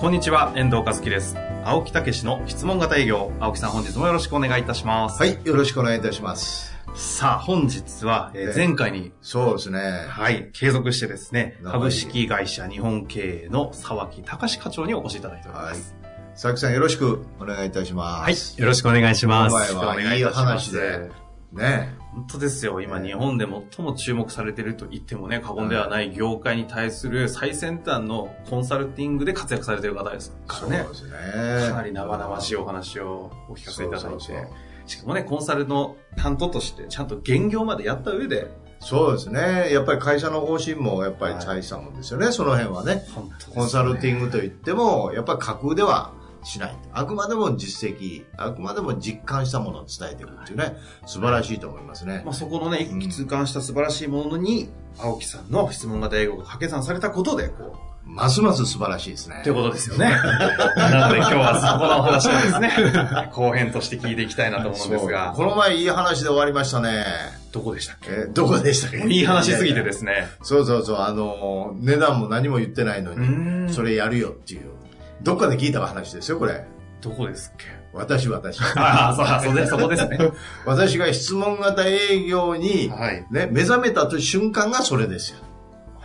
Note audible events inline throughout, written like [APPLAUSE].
こんにちは、遠藤和樹です。青木武の質問型営業。青木さん、本日もよろしくお願いいたします。はい、よろしくお願いいたします。さあ、本日は、えーええ前回に、そうですね。はい、継続してですね、株式会社日本経営の沢木隆課長にお越しいただいておりまはいす。。佐々木さんよろしくお願いいたします。はい。よろしくお願いします。はよろしくお願いいたしますいい話で。ね。本当ですよ。今、ええ日本で最も注目されていると言ってもね、過言ではない業界に対する最先端のコンサルティングで活躍されている方ですからね。そうですね。かなり生々しいお話をお聞かせいただいて。そうそうそうしかもね、コンサルの担当として、ちゃんと現業までやった上で、そうですね。やっぱり会社の方針もやっぱり大したもんですよね、その辺はね。ねコンサルティングといっても、やっぱり架空ではしない。あくまでも実績、あくまでも実感したものを伝えていくっていうね、素晴らしいと思いますねま。あ、そこのね、一気通貫した素晴らしいものに、青木さんの質問型英語が掛け算されたことで、こう、ますます素晴らしいですね。ということですよね。[LAUGHS] なので今日はそこのお話をですね、[LAUGHS] 後編として聞いていきたいなと思うんですが、この前いい話で終わりましたね。どこでしたっけ？えどこでしたっけ？いい話すぎてですね。そうそうそう、あの、値段も何も言ってないのに、それやるよっていう。どっかで聞いた話ですよ、これ。どこですっけ？私、私。[LAUGHS] ああ、そうあそうで、そこですね。[LAUGHS] 私が質問型営業に、はい。ね、目覚めたという瞬間がそれですよ。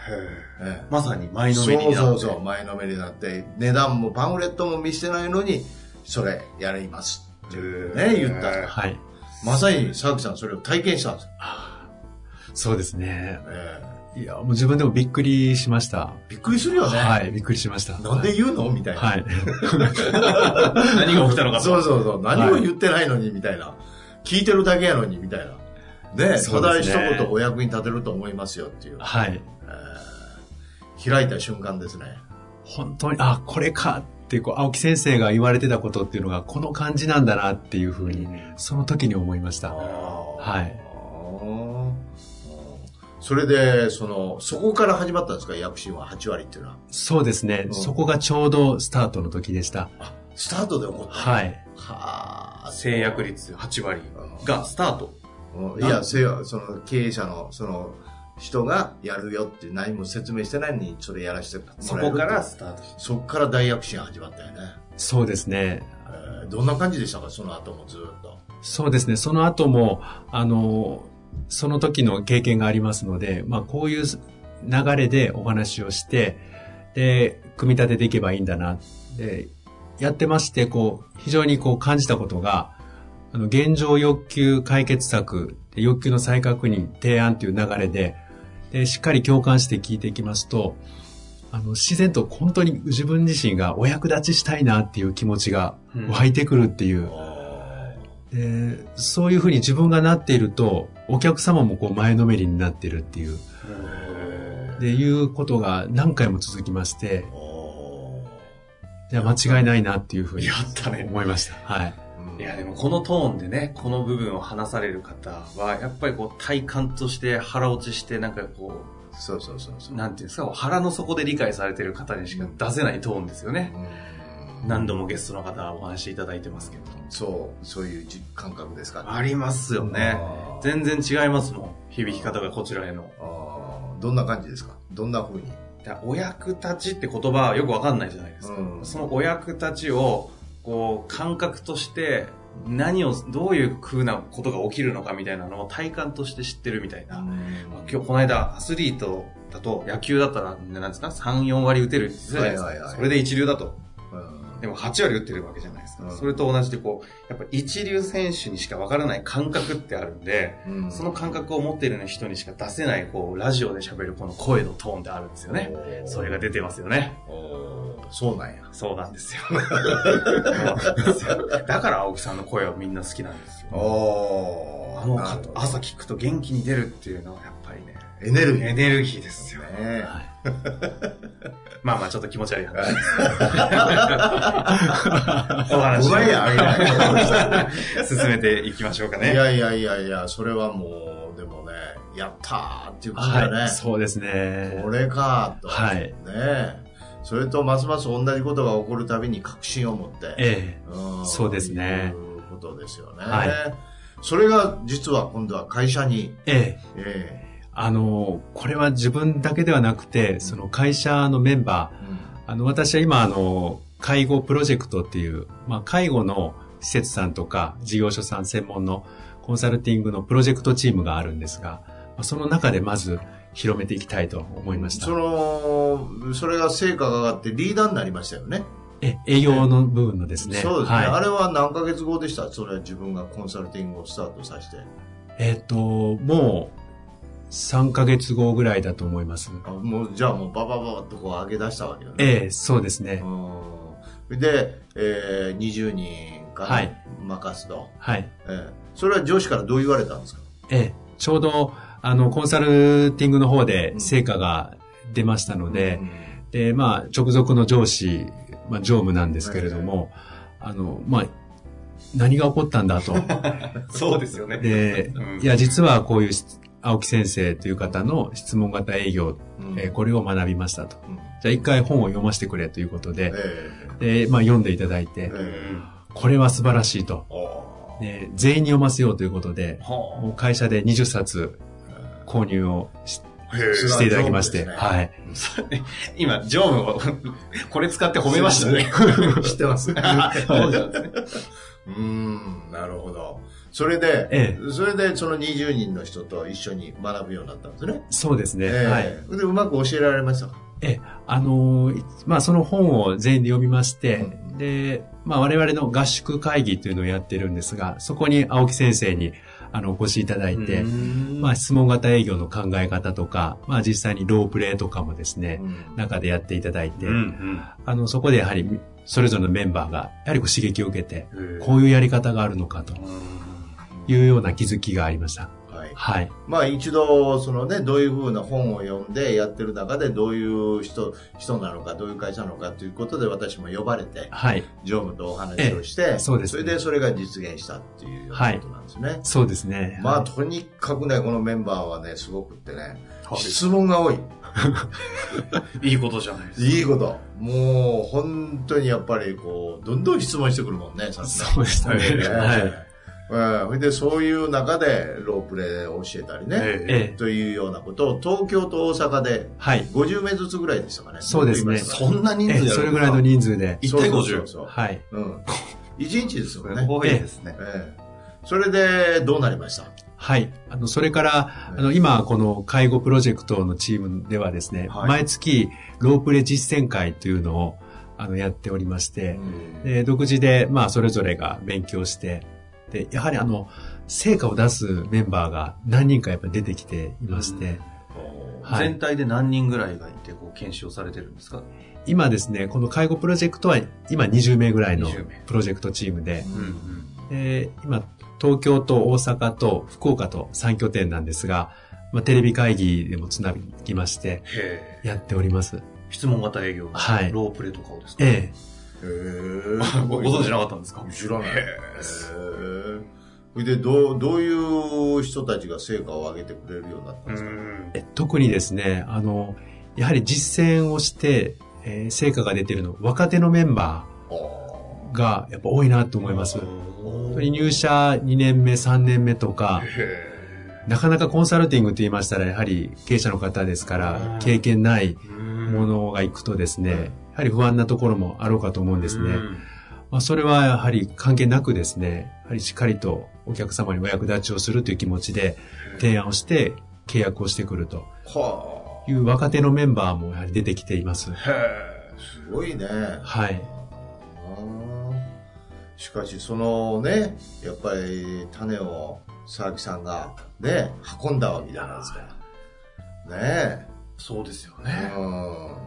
ええまさに前のそめりになって。うそうそう、前のめりになって、値段もパンフレットも見せてないのに、それやりますってね、言ったら。はい。まさに、佐々木さんそれを体験したんですよ。そうですね。ええいや、もう自分でもびっくりしました。びっくりするよね。はい、びっくりしました。なんで言うの？みたいな。はい。[LAUGHS] 何が起きたのかと。そうそうそう。何も言ってないのに、みたいな。聞いてるだけやのに、みたいな。ね、そうただ一言お役に立てると思いますよっていう。はい。えー開いた瞬間ですね。本当に、あ、これかって、こう、青木先生が言われてたことっていうのが、この感じなんだなっていうふうに、その時に思いました。はいそれで、その、そこから始まったんですか？躍進は8割っていうのは。そうですね。うんそこがちょうどスタートの時でした。スタートで起こった。はい。はあ。制約率8割がスタート。うんいや、せやその経営者の、その、人がやるよって何も説明してないのに、それやらせてもらえるそこからスタート。そこから大躍進始まったよね。そうですね。えーどんな感じでしたか、その後もずっと。そうですね。その後も、あの、その時の経験がありますので、まあ、こういう流れでお話をして、で、組み立てていけばいいんだな。で、やってまして、こう、非常にこう感じたことが、あの、現状欲求解決策、欲求の再確認、提案という流れで、で、しっかり共感して聞いていきますと、あの、自然と本当に自分自身がお役立ちしたいなっていう気持ちが湧いてくるっていう、でそういうふうに自分がなっていると、お客様もこう前のめりになってるっていう、でいうことが何回も続きまして、じゃあ間違いないなっていうふうにやったね。思いました。はい。いや、でもこのトーンでね、この部分を話される方は、やっぱりこう体感として腹落ちして、なんかこそうそうそうそうう、。なんていうんですか、腹の底で理解されてる方にしか出せないトーンですよね。うん何度もゲストの方お話しいただいてますけど。そう、そういうじ感覚ですか。ありますよね。全然違いますもん。響き方がこちらへの。あーどんな感じですか？どんな風に？だお役立ちって言葉はよくわかんないじゃないですか。うんそのお役立ちを、こう、感覚として、何を、どういう風なことが起きるのかみたいなのを体感として知ってるみたいな。今日この間アスリートだと野球だったら、なんですか ?3、4割打てるって言ってたじゃないですか。はいはいはいそれで一流だと。うんでも8割打ってるわけじゃないですか。うんそれと同じでこう、やっぱ一流選手にしかわからない感覚ってあるんで、うんその感覚を持っている人にしか出せない、こう、ラジオで喋るこの声のトーンであるんですよね。それが出てますよね。そうなんや。そうなんですよ。だから青木さんの声はみんな好きなんですよ。おあの方、朝聞くと元気に出るっていうのはエネルギー。エネルギーですよ。ねはいまあまあちょっと気持ち悪い話です。[LAUGHS] お話うまいやを進めていきましょうかいね。やいやいやいや、それはもう、でもね、やったーっていう感じだね。はい。そうですね。これかと。はいねえそれとますます同じことが起こるたびに確信を持って。えうんそうですねいうことですよね。はいそれが実は今度は会社に、え。ええ。えあの、これは自分だけではなくて、その会社のメンバー、あの、私は今、あの、介護プロジェクトっていう、まあ、介護の施設さんとか、事業所さん専門のコンサルティングのプロジェクトチームがあるんですが、まあその中でまず広めていきたいと思いましたそ。の、それが成果が上がってリーダーになりましたよね。え、営業の部分のですね。そうですね、はいあれは何ヶ月後でした？それは自分がコンサルティングをスタートさせて。えっ、と、もう、3ヶ月後ぐらいだと思います。あもう、じゃあもうババババッとこう上げ出したわけよね。ええ、そうですね。うんで、えー、20人かな、はい任すと、はい。えーそれは上司からどう言われたんですか？ええ、ちょうど、あの、コンサルティングの方で成果が出ましたので、で、まあ、直属の上司、まあ、常務なんですけれども、あの、まあ、何が起こったんだと。[LAUGHS] そうですよね。でうん、いや、実はこういう青木先生という方の質問型営業、うんえーこれを学びましたと。うんじゃあ一回本を読ませてくれということで、えで、まあ読んでいただいてこれは素晴らしいと。で全員に読ませようということで、はもう会社で20冊購入をしあへえすしていただきまして、ねはい。[LAUGHS] 今、常務を [LAUGHS] これ使って褒めましたね。知ってます。[LAUGHS] ね。うーん、なるほど。それで、えそれでその20人の人と一緒に学ぶようになったんですね。そうですね。えーはい。で、うまく教えられましたか？え、あのーまあ、その本を全員で読みまして、うん。で、まあ、我々の合宿会議というのをやってるんですが、そこに青木先生に、あの、お越しいただいて、まあ、質問型営業の考え方とか、まあ、実際にロープレイとかもですね、うん。中でやっていただいて、うんうん。あの、そこでやはり、それぞれのメンバーが、やはりこう刺激を受けて、こういうやり方があるのかと。うんいうような気づきがありました。はい。はい。まあ一度、そのね、どういうふうな本を読んでやってる中で、どういう人、人なのか、どういう会社なのかということで私も呼ばれて、はい。常務とお話をして、ええそうですねれでそれが実現したっていうようなことなんですね。そうですね。まあ、はいとにかくね、このメンバーはね、すごくってね、はい質問が多い。[LAUGHS] いいことじゃないですか。いいこと。もう、本当にやっぱり、こう、どんどん質問してくるもんね、さすがにそうでしたね。ええはい。ええそれで、そういう中で、ロープレイを教えたりね、えええというようなことを、東京と大阪で、はい。50名ずつぐらいでしたかね。そうですねそんな人数ええやるんですかそれぐらいの人数で。一対そう50そうそうはい。うん。1日ですよね。多いですね。ええそれで、どうなりました？はい。あの、それから、あの、今、この介護プロジェクトのチームではですね、はい毎月、ロープレ実践会というのを、あの、やっておりまして、で独自で、まあ、それぞれが勉強して、で、やはりあの、成果を出すメンバーが何人かやっぱり出てきていまして、はい。全体で何人ぐらいがいて、こう、研修をされてるんですか？今ですね、この介護プロジェクトは今20名ぐらいの20名。プロジェクトチームで、うんで今、東京と大阪と福岡と3拠点なんですが、まあ、テレビ会議でもつなぎまして。やっております。質問型営業。はい。ロープレとかをですか？ええ。へえごご存知なかったんですか？知らない。へ。それで、どう、どういう人たちが成果を上げてくれるようになったんですか？え特にですね、あの、やはり実践をして、えー成果が出ているの、若手のメンバーがやっぱ多いなと思います。本当に入社2年目、3年目とか、へなかなかコンサルティングと言いましたら、やはり経営者の方ですからう、ん経験ないえ。ものが行くとですね、やはり不安なところもあろうかと思うんですね。うんまあ、それはやはり関係なくですね、やはりしっかりとお客様にお役立ちをするという気持ちで提案をして契約をしてくるとはいう若手のメンバーもやはり出てきています。へあ、すごいね。はい。しかし、そのね、やっぱり種を佐々木さんがね、運んだわけじゃないですか。ねそうですよえ。ね。うん。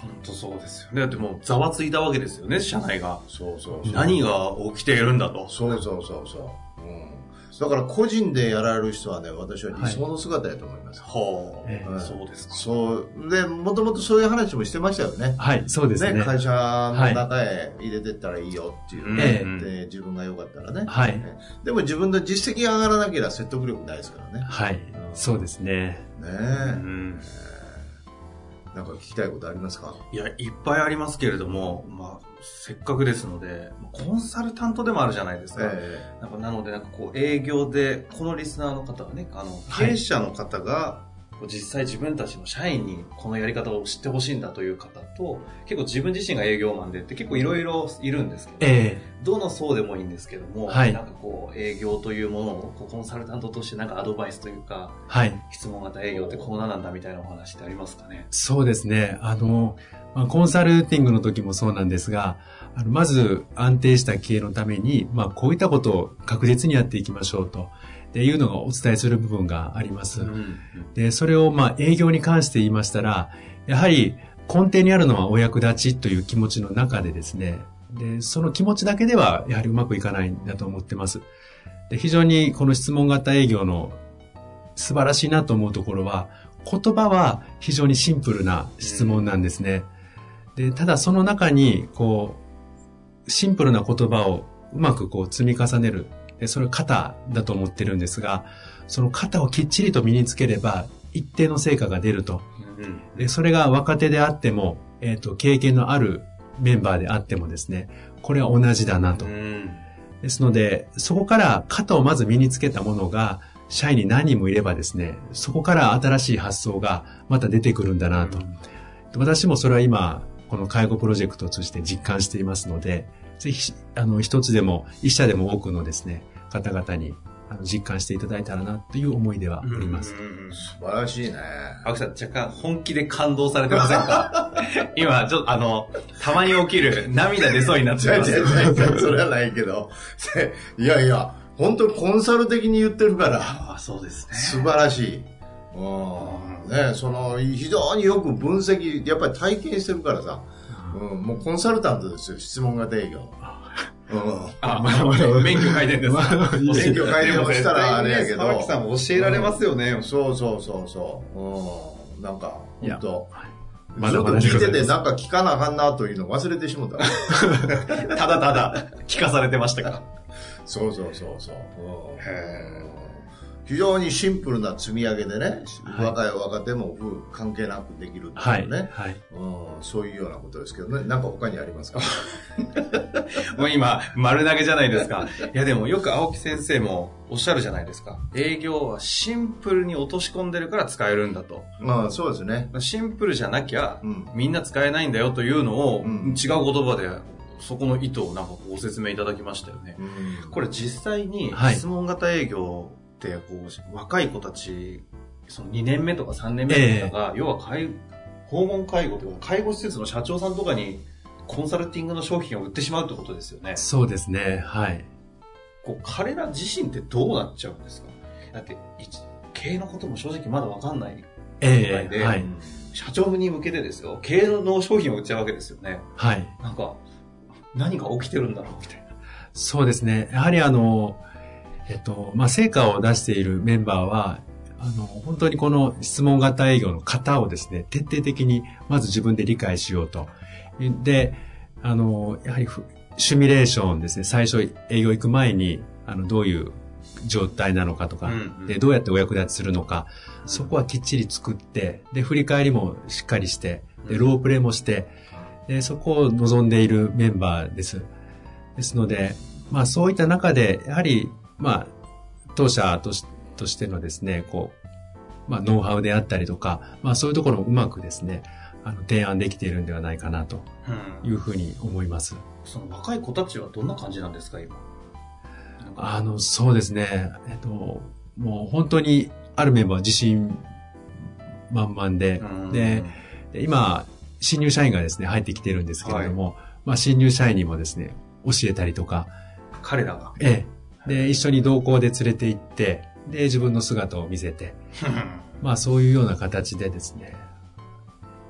本当そうですよね。だってもうざわついたわけですよね、社内が。そうそうそう。何が起きているんだと。そうそうそうそう。うん。だから個人でやられる人はね、私は理想の姿やと思います。はそうですか。そう。で、もともとそういう話もしてましたよね。はい、そうですね。会社の中へ入れてったらいいよっていうえね。えで、自分が良かったらね。はいねでも自分の実績が上がらなければ説得力ないですからね。はい、そうですね。ねうえ。んなんか聞きたいことありますか？いや、いっぱいありますけれども、まあ、せっかくですので、コンサルタントでもあるじゃないですか。えなんかなので、なんかこう、営業で、このリスナーの方がね、あの、経営者の方が、こう実際自分たちの社員にこのやり方を知ってほしいんだという方と、結構自分自身が営業マンでって結構いろいろいるんですけど、えどの層でもいいんですけども、はいなんかこう、営業というものをコンサルタントとしてなんかアドバイスというか、えはい。質問型営業ってこうなんだみたいなお話ってありますかね？そうですね。あの、まあ、コンサルティングの時もそうなんですが、まず安定した経営のために、まあ、こういったことを確実にやっていきましょうと。っていうのがお伝えする部分があります。うんで、それをまあ営業に関して言いましたら、やはり根底にあるのはお役立ちという気持ちの中でですね、で、その気持ちだけではやはりうまくいかないんだと思ってます。で、非常にこの質問型営業の素晴らしいなと思うところは、言葉は非常にシンプルな質問なんですね。で、ただその中に、こう、シンプルな言葉をうまくこう積み重ねる。で、それ型だと思ってるんですが、その型をきっちりと身につければ、一定の成果が出ると。うんで、それが若手であっても、えっ、と、経験のあるメンバーであってもですね、これは同じだなとう。んですので、そこから型をまず身につけたものが、社員に何人もいればですね、そこから新しい発想がまた出てくるんだなと。私もそれは今、この介護プロジェクトを通じて実感していますので、ぜひ、あの、一つでも、一社でも多くのですね、方々に、あの、実感していただいたらな、という思いではあります。素晴らしいね。青木さん、若干本気で感動されてませんか？[LAUGHS] 今、ちょっとあの、たまに起きる涙出そうになっちゃいます。それはないけど。[LAUGHS] いやいや、本当にコンサル的に言ってるから、ああ、そうですね。素晴らしい。うん。ねその、非常によく分析、やっぱり体験してるからさ。うん、もうコンサルタントですよ、質問型営業。うん。あ、まあ、免許改善ですか。[LAUGHS] 免許改善をしたらあれやけど沢木さんも教えられますよね。そうそうそうそう。うん。なんか、いや本当まだまだずっと聞いてて、なんか聞かなあかんなというの忘れてしもた。[LAUGHS] ただただ聞かされてましたか。そうそうそうそう。うんへ非常にシンプルな積み上げでね、はい若い若手も夫婦関係なくできるってはい。いうね、はい。うん、そういうようなことですけどね、なんか他にありますか？[LAUGHS] もう今、丸投げじゃないですか。いやでもよく青木先生もおっしゃるじゃないですか。営業はシンプルに落とし込んでるから使えるんだと。まあそうですね。シンプルじゃなきゃうん。みんな使えないんだよというのを、うん違う言葉でそこの意図をなんかご説明いただきましたよね。うんこれ実際にはい質問型営業ってこう若い子たちその2年目とか3年目の方が、要は介訪問介護というか介護施設の社長さんとかにコンサルティングの商品を売ってしまうってことですよね。そうですね。はい。こう彼ら自身ってどうなっちゃうんですか？だって一経営のことも正直まだわかんないええではい。社長に向けてですよ経営の商品を売っちゃうわけですよねはい。なんか何が起きてるんだろうみたいなそうですね。やはりあの、えっと、まあ、成果を出しているメンバーは、あの、本当にこの質問型営業の型をですね、徹底的にまず自分で理解しようと。で、あの、やはりふシミュレーションですね、最初営業行く前に、あの、どういう状態なのかとか、うんうんで、どうやってお役立ちするのか、そこはきっちり作って、で、振り返りもしっかりして、で、ロープレイもして、で、そこを望んでいるメンバーです。ですので、まあそういった中で、やはり、まあ、当社としとしてのですね、こう、まあノウハウであったりとか、まあそういうところをうまくですね、あの、提案できているんではないかなとうん。いうふうに思います。その若い子たちはどんな感じなんですか今？あの、そうですね、えっと、もう本当にあるメンバーは自信満々で、うん。でで今、新入社員がですね、入ってきてるんですけれども、まあ新入社員にもですね、教えたりとか、彼らが。ええ。で、一緒に同行で連れて行って、で、自分の姿を見せて、[LAUGHS] まあそういうような形でですね。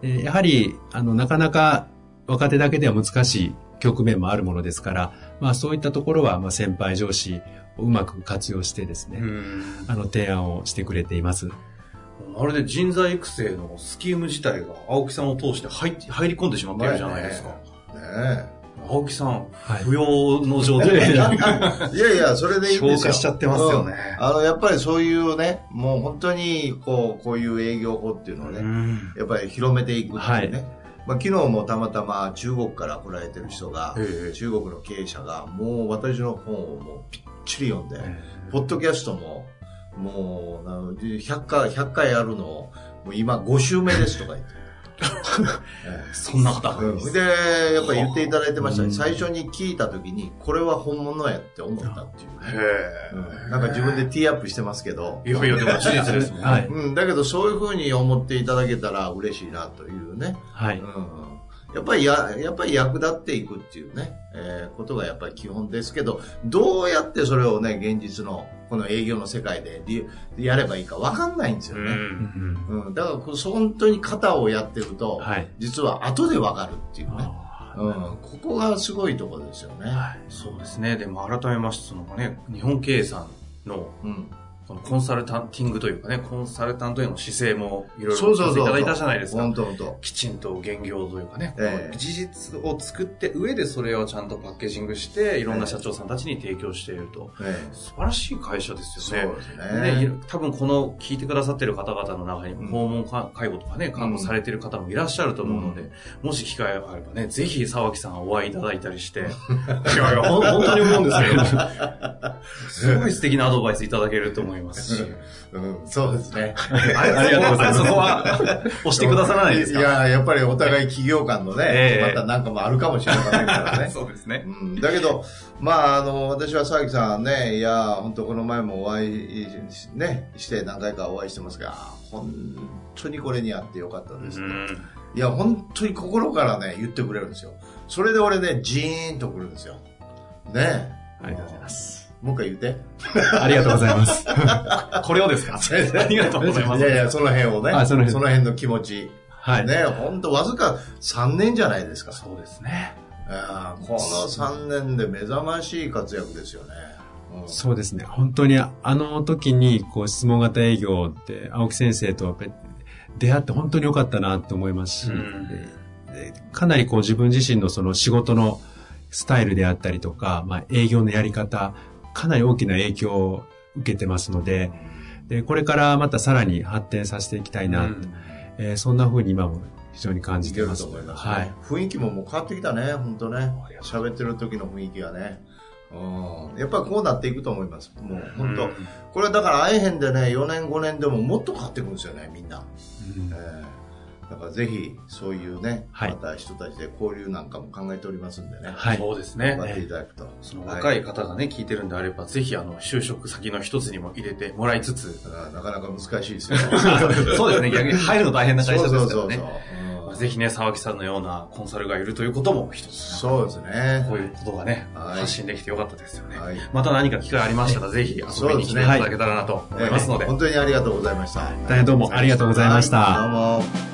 でやはり、あの、なかなか若手だけでは難しい局面もあるものですから、まあそういったところは、まあ先輩上司うまく活用してですね、うんあの提案をしてくれています。まるで人材育成のスキーム自体が青木さんを通して入入り込んでしまっているじゃないですか。ね青木さん、はい。不要の状態。でえいや。いや、それでいいんですよ。消化しちゃってますよね。うん。あの、やっぱりそういうね、もう本当に、こう、こういう営業法っていうのをね、うん。やっぱり広めていくっていうね。はい。まあ、昨日もたまたま中国から来られてる人が、ええ。中国の経営者が、もう私の本をもうぴっちり読んで、ポッドキャストも、もう、あの100回、100回やるのを、もう今5週目ですとか言って。え [LAUGHS] えそんな方で、やっぱり言っていただいてましたね。最初に聞いた時に、これは本物やって思ったっていうなんか自分でティーアップしてますけどえ。、いやいや、でも事実ですね。はい。うん、だけどそういうふうに思っていただけたら嬉しいなというね。はい。うん、やっぱりや、やっぱり役立っていくっていうね、えーことがやっぱり基本ですけど、どうやってそれをね、現実のこの営業の世界でリやればいいか分かんないんですよね。うん。うんうん、だから本当に型をやってると、はい。実は後で分かるっていうね。あうん、ここがすごいところですよね。そうですね。でも改めまして、そのね、日本経営さんのうん、このコンサルタンティングというかね、コンサルタントへの姿勢もいろいろそうそうそう。いただいたじゃないですか。きちんと現業というかね、ええ。この事実を作って上でそれをちゃんとパッケージングして、いろんな社長さんたちに提供していると。え素晴らしい会社ですそうよね。ですね、多分この聞いてくださってる方々の中にうん。訪問か介護とかね、看護されてる方もいらっしゃると思うので、もし機会があればね、ぜひ沢木さんお会いいただいたりして、[LAUGHS] いやいや、本当に思うんですけど、[LAUGHS] すごい素敵なアドバイスいただけると思いますし。うん、そうですね。[LAUGHS] ありがとうございますそこは、押してくださらないですか？いや、やっぱりお互い企業間のね、ええまたなんかもあるかもしれませんからね。[LAUGHS] そうですね。うん、だけど、まあ、あの、私は佐々木さんね、いや、本当この前もお会いし、ね、して何回かお会いしてますが、本当にこれにあってよかったです。いや、本当に心からね、言ってくれるんですよ。それで俺ね、ジーンとくるんですよ。ねありがとうございます。もう一回言って。ありがとうございます。[LAUGHS] これをですか？ありがとうございます。いやいや、その辺をね、あその辺の気持ち。はい。ね、本当わずか3年じゃないですか。そうですね。この3年で目覚ましい活躍ですよね。うんそうですね。本当にあの時にこう質問型営業って青木先生と出会って本当に良かったなと思いますし、うんかなりこう自分自身のその仕事のスタイルであったりとか、まあ、営業のやり方、かなり大きな影響を受けてますので、でこれからまたさらに発展させていきたいな、うんえーそんな風に今も非常に感じてます。と思います、ねはい。雰囲気ももう変わってきたね、本当ね。喋ってる時の雰囲気がね。うん、やっぱりこうなっていくと思います。もう本当、うんこれだから会えへんでね、4年5年でももっと変わっていくんですよね、みんな。うんえーだからぜひ、そういうね、はいまた人たちで交流なんかも考えておりますんでね。はい。そうですね頑。張っていただくと。その若い方がね、聞いてるんであれば、ぜひあの、就職先の一つにも入れてもらいつつ、なかなか難しいですよ。[LAUGHS] そうですね、逆に入るの大変な会社ですからね。そうそうそうそうまあぜひね、沢木さんのようなコンサルがいるということも一つ、そうですね。こういうことがね、はい発信できてよかったですよね。はい。また何か機会ありましたら、ぜひ遊びに来ていただけたらなと思いますので。えー本当にありがとうございました。大変どうもありがとうございました。はいどうも。